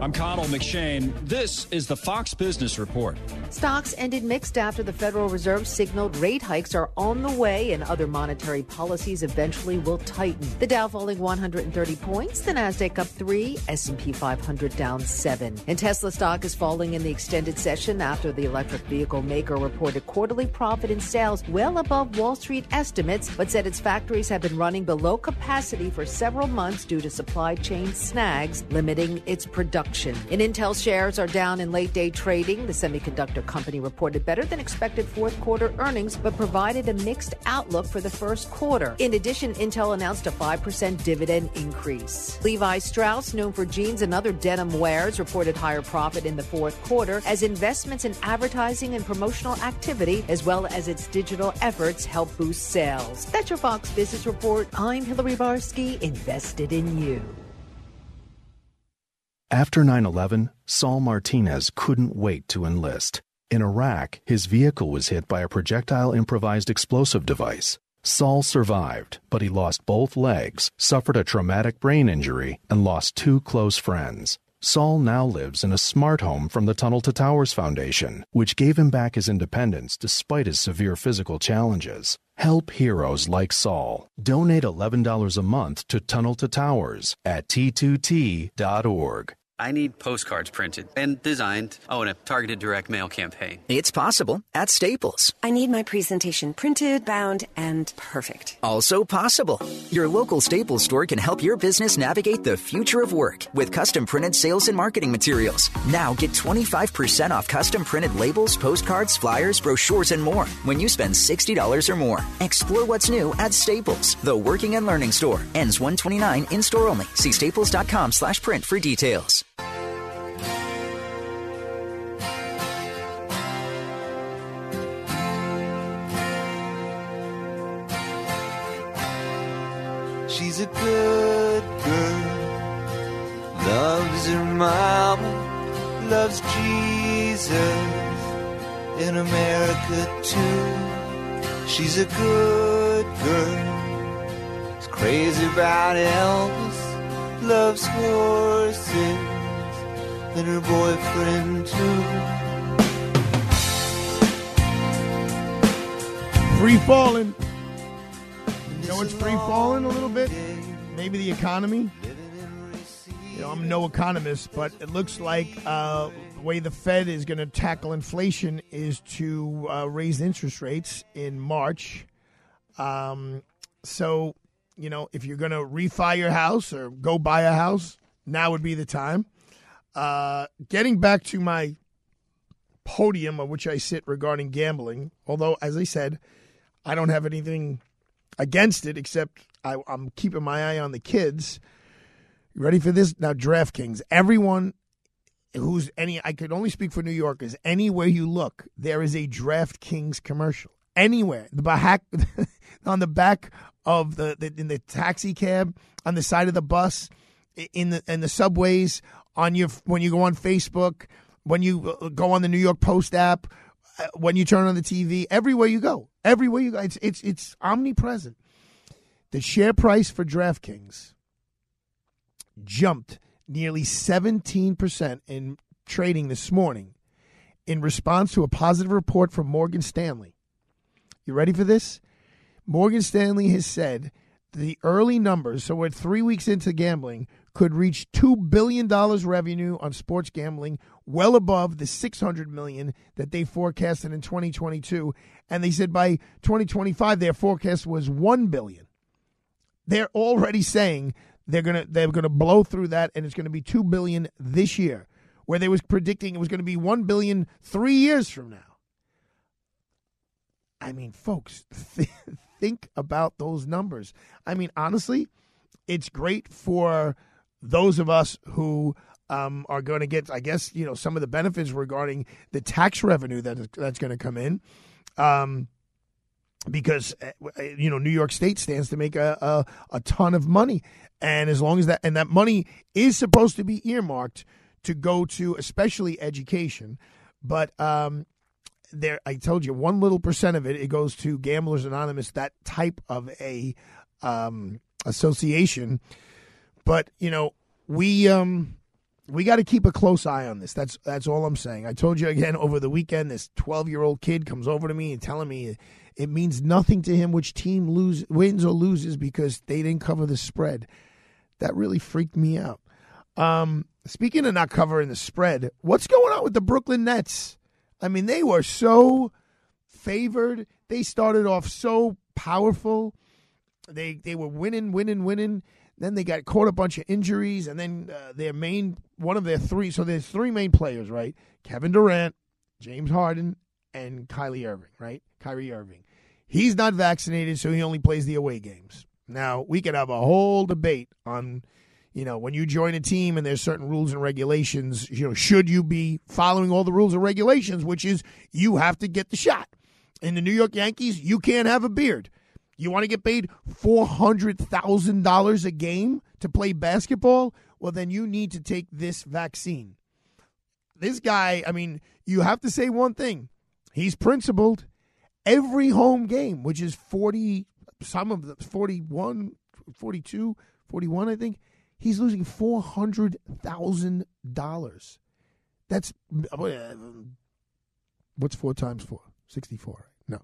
[SPEAKER 12] I'm Connell McShane. This is the Fox Business Report.
[SPEAKER 13] Stocks ended mixed after the Federal Reserve signaled rate hikes are on the way and other monetary policies eventually will tighten. The Dow falling 130 points, the Nasdaq up 3, S&P 500 down 7. And Tesla stock is falling in the extended session after the electric vehicle maker reported quarterly profit in sales well above Wall Street estimates but said its factories have been running below capacity for several months due to supply chain snags limiting its production. And Intel shares are down in late day trading. The semiconductor company reported better than expected fourth quarter earnings, but provided a mixed outlook for the first quarter. In addition, Intel announced a 5% dividend increase. Levi Strauss, known for jeans and other denim wares, reported higher profit in the fourth quarter as investments in advertising and promotional activity, as well as its digital efforts, help boost sales. That's your Fox Business Report. I'm Hillary Barsky, invested in you.
[SPEAKER 14] After 9 11, Saul Martinez couldn't wait to enlist. In Iraq, his vehicle was hit by a projectile improvised explosive device. Saul survived, but he lost both legs, suffered a traumatic brain injury, and lost two close friends. Saul now lives in a smart home from the Tunnel to Towers Foundation, which gave him back his independence despite his severe physical challenges. Help heroes like Saul. Donate $11 a month to Tunnel to Towers at t2t.org.
[SPEAKER 15] I need postcards printed and designed. Oh, and a targeted direct mail campaign.
[SPEAKER 16] It's possible at Staples.
[SPEAKER 17] I need my presentation printed, bound, and perfect.
[SPEAKER 16] Also possible. Your local Staples store can help your business navigate the future of work with custom printed sales and marketing materials. Now get 25% off custom printed labels, postcards, flyers, brochures, and more when you spend $60 or more. Explore what's new at Staples, the working and learning store. Ends 129 in store only. See staples.com slash print for details.
[SPEAKER 18] She's a good girl, loves her mama, loves Jesus in America too. She's a good girl, is crazy about Elvis, loves horses and her boyfriend too.
[SPEAKER 2] Free falling. You know, it's free falling a little bit. Maybe the economy. You know, I'm no economist, but it looks like uh, the way the Fed is going to tackle inflation is to uh, raise interest rates in March. Um, so, you know, if you're going to refi your house or go buy a house, now would be the time. Uh, getting back to my podium on which I sit regarding gambling, although, as I said, I don't have anything against it, except I, I'm keeping my eye on the kids. You ready for this? Now, DraftKings. Everyone who's any I could only speak for New Yorkers. Anywhere you look, there is a DraftKings commercial. Anywhere. The back on the back of the, the in the taxi cab, on the side of the bus, in the in the subways, on your when you go on Facebook, when you uh, go on the New York Post app, uh, when you turn on the TV, everywhere you go, everywhere you go, it's it's it's omnipresent. The share price for DraftKings jumped nearly 17% in trading this morning in response to a positive report from Morgan Stanley. You ready for this? Morgan Stanley has said the early numbers, so we're three weeks into gambling, could reach $2 billion revenue on sports gambling, well above the 600 million that they forecasted in 2022. And they said by 2025, their forecast was 1 billion. They're already saying they're gonna they're gonna blow through that, and it's gonna be two billion this year, where they was predicting it was gonna be one billion three years from now. I mean, folks, think about those numbers. I mean, honestly, it's great for those of us who um, are going to get, I guess, you know, some of the benefits regarding the tax revenue that is, that's going to come in. Um, because uh, you know New York State stands to make a, a, a ton of money, and as long as that and that money is supposed to be earmarked to go to especially education, but um, there I told you one little percent of it it goes to Gamblers Anonymous, that type of a um, association. But you know we um, we got to keep a close eye on this. That's that's all I'm saying. I told you again over the weekend. This 12 year old kid comes over to me and telling me it means nothing to him which team lose wins or loses because they didn't cover the spread. That really freaked me out. Um, speaking of not covering the spread, what's going on with the Brooklyn Nets? I mean, they were so favored. They started off so powerful. They they were winning, winning, winning. Then they got caught a bunch of injuries, and then uh, their main one of their three. So there's three main players, right? Kevin Durant, James Harden, and Kylie Irving, right? Kyrie Irving. He's not vaccinated, so he only plays the away games. Now we could have a whole debate on, you know, when you join a team and there's certain rules and regulations. You know, should you be following all the rules and regulations? Which is you have to get the shot. In the New York Yankees, you can't have a beard. You want to get paid $400,000 a game to play basketball? Well, then you need to take this vaccine. This guy, I mean, you have to say one thing. He's principled. Every home game, which is 40, some of the 41, 42, 41, I think, he's losing $400,000. That's, what's four times four? 64. No.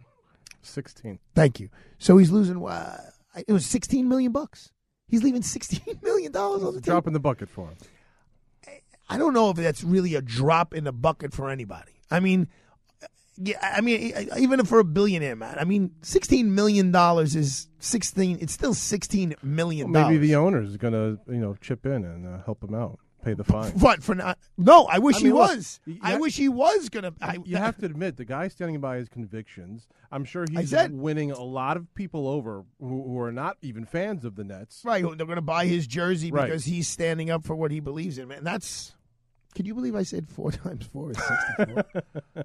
[SPEAKER 19] 16.
[SPEAKER 2] Thank you. So he's losing. Uh, it was 16 million bucks. He's leaving 16 million dollars on the
[SPEAKER 19] Drop in the bucket for him.
[SPEAKER 2] I don't know if that's really a drop in the bucket for anybody. I mean, yeah, I mean, even for a billionaire, man. I mean, 16 million dollars is 16. It's still 16 million
[SPEAKER 19] Well, maybe the owner is going to, you know, chip in and uh, help him out, pay the fine.
[SPEAKER 2] What for not? No, I wish
[SPEAKER 19] I
[SPEAKER 2] he
[SPEAKER 19] mean, look,
[SPEAKER 2] was.
[SPEAKER 19] you-
[SPEAKER 2] I wish he was gonna. I,
[SPEAKER 19] you have to admit the guy standing by his convictions. I'm sure he's
[SPEAKER 2] said-
[SPEAKER 19] winning a lot of people over who, who are not even fans of the Nets.
[SPEAKER 2] Right, they're going to buy his jersey
[SPEAKER 19] Right.
[SPEAKER 2] because he's standing up for what he believes in. Man, that's. Can you believe I said four times four is sixty-four?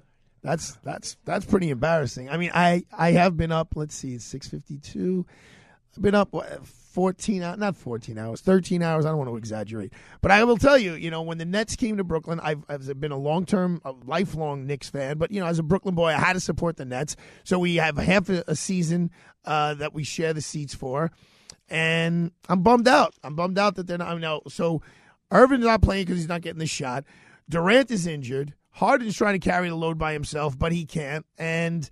[SPEAKER 2] that's that's that's pretty embarrassing. I mean, I I have been up. Let's see, it's six fifty-two. I've been up fourteen hours, not fourteen hours, thirteen hours. I don't want to exaggerate, but I will tell you, you know, when the Nets came to Brooklyn, I've, I've been a long-term, a lifelong Knicks fan. But you know, as a Brooklyn boy, I had to support the Nets. So we have half a, a season uh, that we share the seats for and I'm bummed out. I'm bummed out that they're not. I know. So Irvin's not playing because he's not getting the shot. Durant is injured. Harden's trying to carry the load by himself, but he can't. And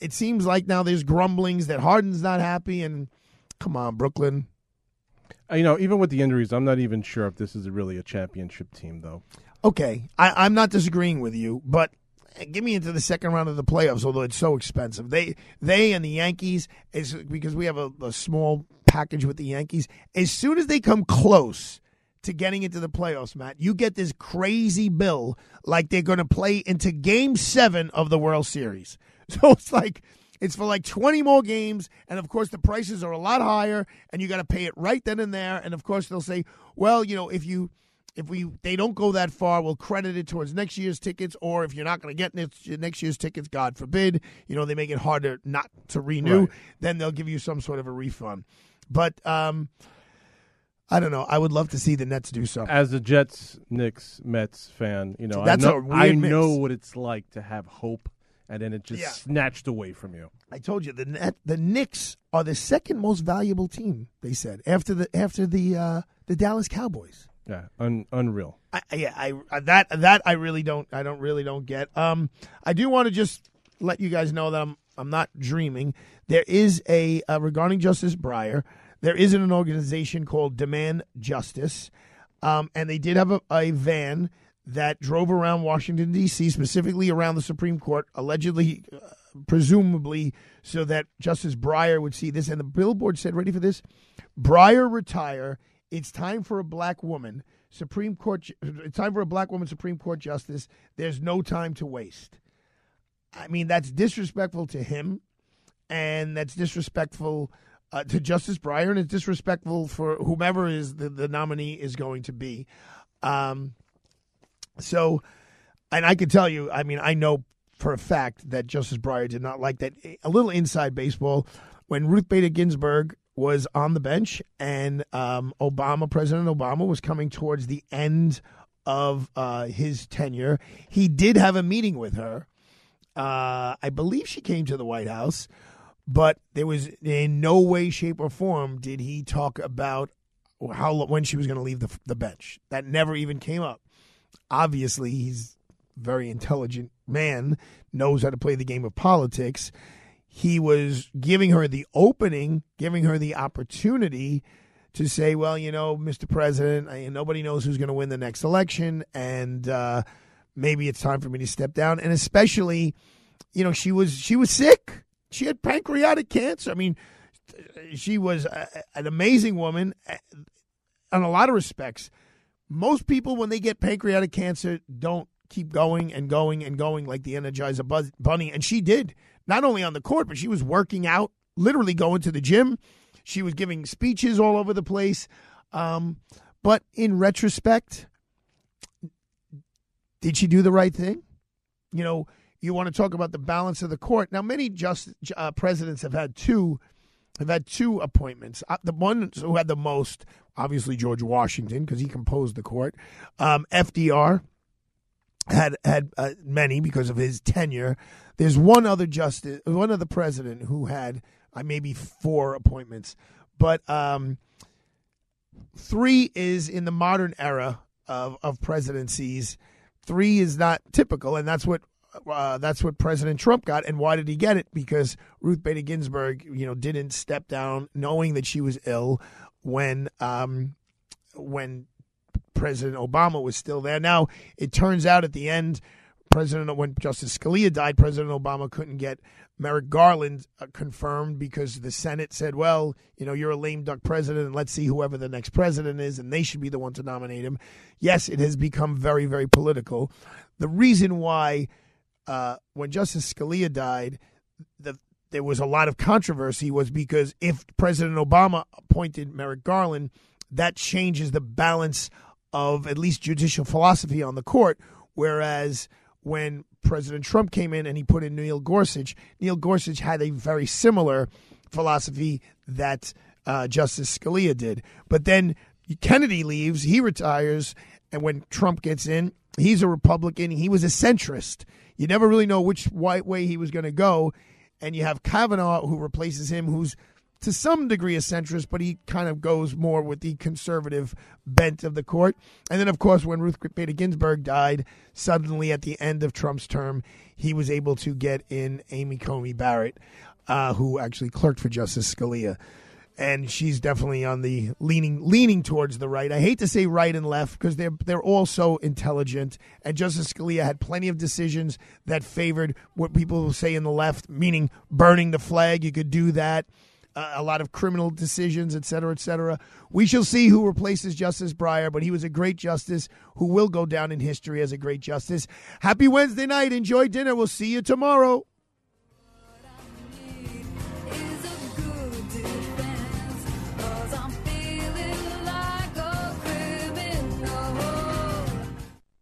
[SPEAKER 2] it seems like now there's grumblings that Harden's not happy. And come on, Brooklyn.
[SPEAKER 19] Uh, You know, even with the injuries, I'm not even sure if this is really a championship team, though.
[SPEAKER 2] Okay, I, I'm not disagreeing with you, but get me into the second round of the playoffs. Although it's so expensive, they they and the Yankees is because we have a, a small package with the Yankees. As soon as they come close to getting into the playoffs, Matt, you get this crazy bill like they're going to play into Game Seven of the World Series. So it's like. It's for like 20 more games. And of course, the prices are a lot higher, and you got to pay it right then and there. And of course, they'll say, well, you know, if you if we they don't go that far, we'll credit it towards next year's tickets. Or if you're not going to get next, next year's tickets, God forbid, you know they make it harder not to renew.
[SPEAKER 19] Right.
[SPEAKER 2] Then they'll give you some sort of a refund. But um, I don't know. I would love to see the Nets do so.
[SPEAKER 19] As a Jets, Knicks, Mets fan, you know,
[SPEAKER 2] That's
[SPEAKER 19] I know, I know what it's like to have hope, and then it just
[SPEAKER 2] Yeah.
[SPEAKER 19] snatched away from you.
[SPEAKER 2] I told you the Net, the Knicks are the second most valuable team. They said after the after the uh, the Dallas Cowboys.
[SPEAKER 19] Yeah, un- unreal.
[SPEAKER 2] I, yeah, I I- that that I really don't I don't really don't get. Um, I do want to just let you guys know that I'm I'm not dreaming. There is a uh, regarding Justice Breyer. There is an organization called Demand Justice, um, and they did have a, a van that drove around Washington D.C. specifically around the Supreme Court, allegedly, uh, presumably, so that Justice Breyer would see this. And the billboard said, "Ready for this? Breyer retire. It's time for a black woman." Supreme Court. It's time for a black woman Supreme Court justice. There's no time to waste. I mean, that's disrespectful to him, and that's disrespectful uh, to Justice Breyer, and it's disrespectful for whomever is the, the nominee is going to be. Um, so, and I can tell you, I mean, I know for a fact that Justice Breyer did not like that. A little inside baseball when Ruth Bader Ginsburg was on the bench and um, Obama, President Obama, was coming towards the end of uh, his tenure. He did have a meeting with her. Uh, I believe she came to the White House, but there was in no way, shape, or form did he talk about how when she was going to leave the the bench. That never even came up. Obviously, he's a very intelligent man, knows how to play the game of politics. He was giving her the opening, giving her the opportunity to say, "Well, you know, Mr. President, I, nobody knows who's going to win the next election, and uh, maybe it's time for me to step down." And especially, you know, she was she was sick. She had pancreatic cancer. I mean, she was a, an amazing woman in a lot of respects. Most people, when they get pancreatic cancer, don't keep going and going and going like the Energizer Bunny, and she did. Not only on the court, but she was working out, literally going to the gym. She was giving speeches all over the place. Um, but in retrospect, did she do the right thing? You know, you want to talk about the balance of the court. Now, many just uh, presidents have had two have had two appointments. Uh, the one who had the most, obviously George Washington, because he composed the court. Um, FDR had had uh, many because of his tenure. There's one other justice, one other president who had uh, maybe four appointments, but um, three is in the modern era of of presidencies. Three is not typical, and that's what uh, that's what President Trump got. And why did he get it? Because Ruth Bader Ginsburg, you know, didn't step down knowing that she was ill when um, when President Obama was still there. Now it turns out at the end, President when Justice Scalia died, President Obama couldn't get Merrick Garland uh, confirmed because the Senate said, "Well, you know, you're a lame duck president, and let's see whoever the next president is, and they should be the one to nominate him." Yes, it has become very, very political. The reason why, uh, when Justice Scalia died, the there was a lot of controversy was because if President Obama appointed Merrick Garland, that changes the balance of at least judicial philosophy on the court. Whereas when President Trump came in and he put in Neil Gorsuch, Neil Gorsuch had a very similar philosophy that uh, Justice Scalia did. But then Kennedy leaves, he retires, and when Trump gets in, he's a Republican. He was a centrist. You never really know which white way he was going to go. And you have Kavanaugh, who replaces him, who's to some degree a centrist, but he kind of goes more with the conservative bent of the court. And then, of course, when Ruth Bader Ginsburg died, suddenly at the end of Trump's term, he was able to get in Amy Coney Barrett, uh, who actually clerked for Justice Scalia. And she's definitely on the leaning leaning towards the right. I hate to say right and left because they're they're all so intelligent. And Justice Scalia had plenty of decisions that favored what people say in the left, meaning burning the flag. You could do that uh, a lot of criminal decisions, et cetera, et cetera. We shall see who replaces Justice Breyer, but he was a great justice who will go down in history as a great justice. Happy Wednesday night. Enjoy dinner. We'll see you tomorrow.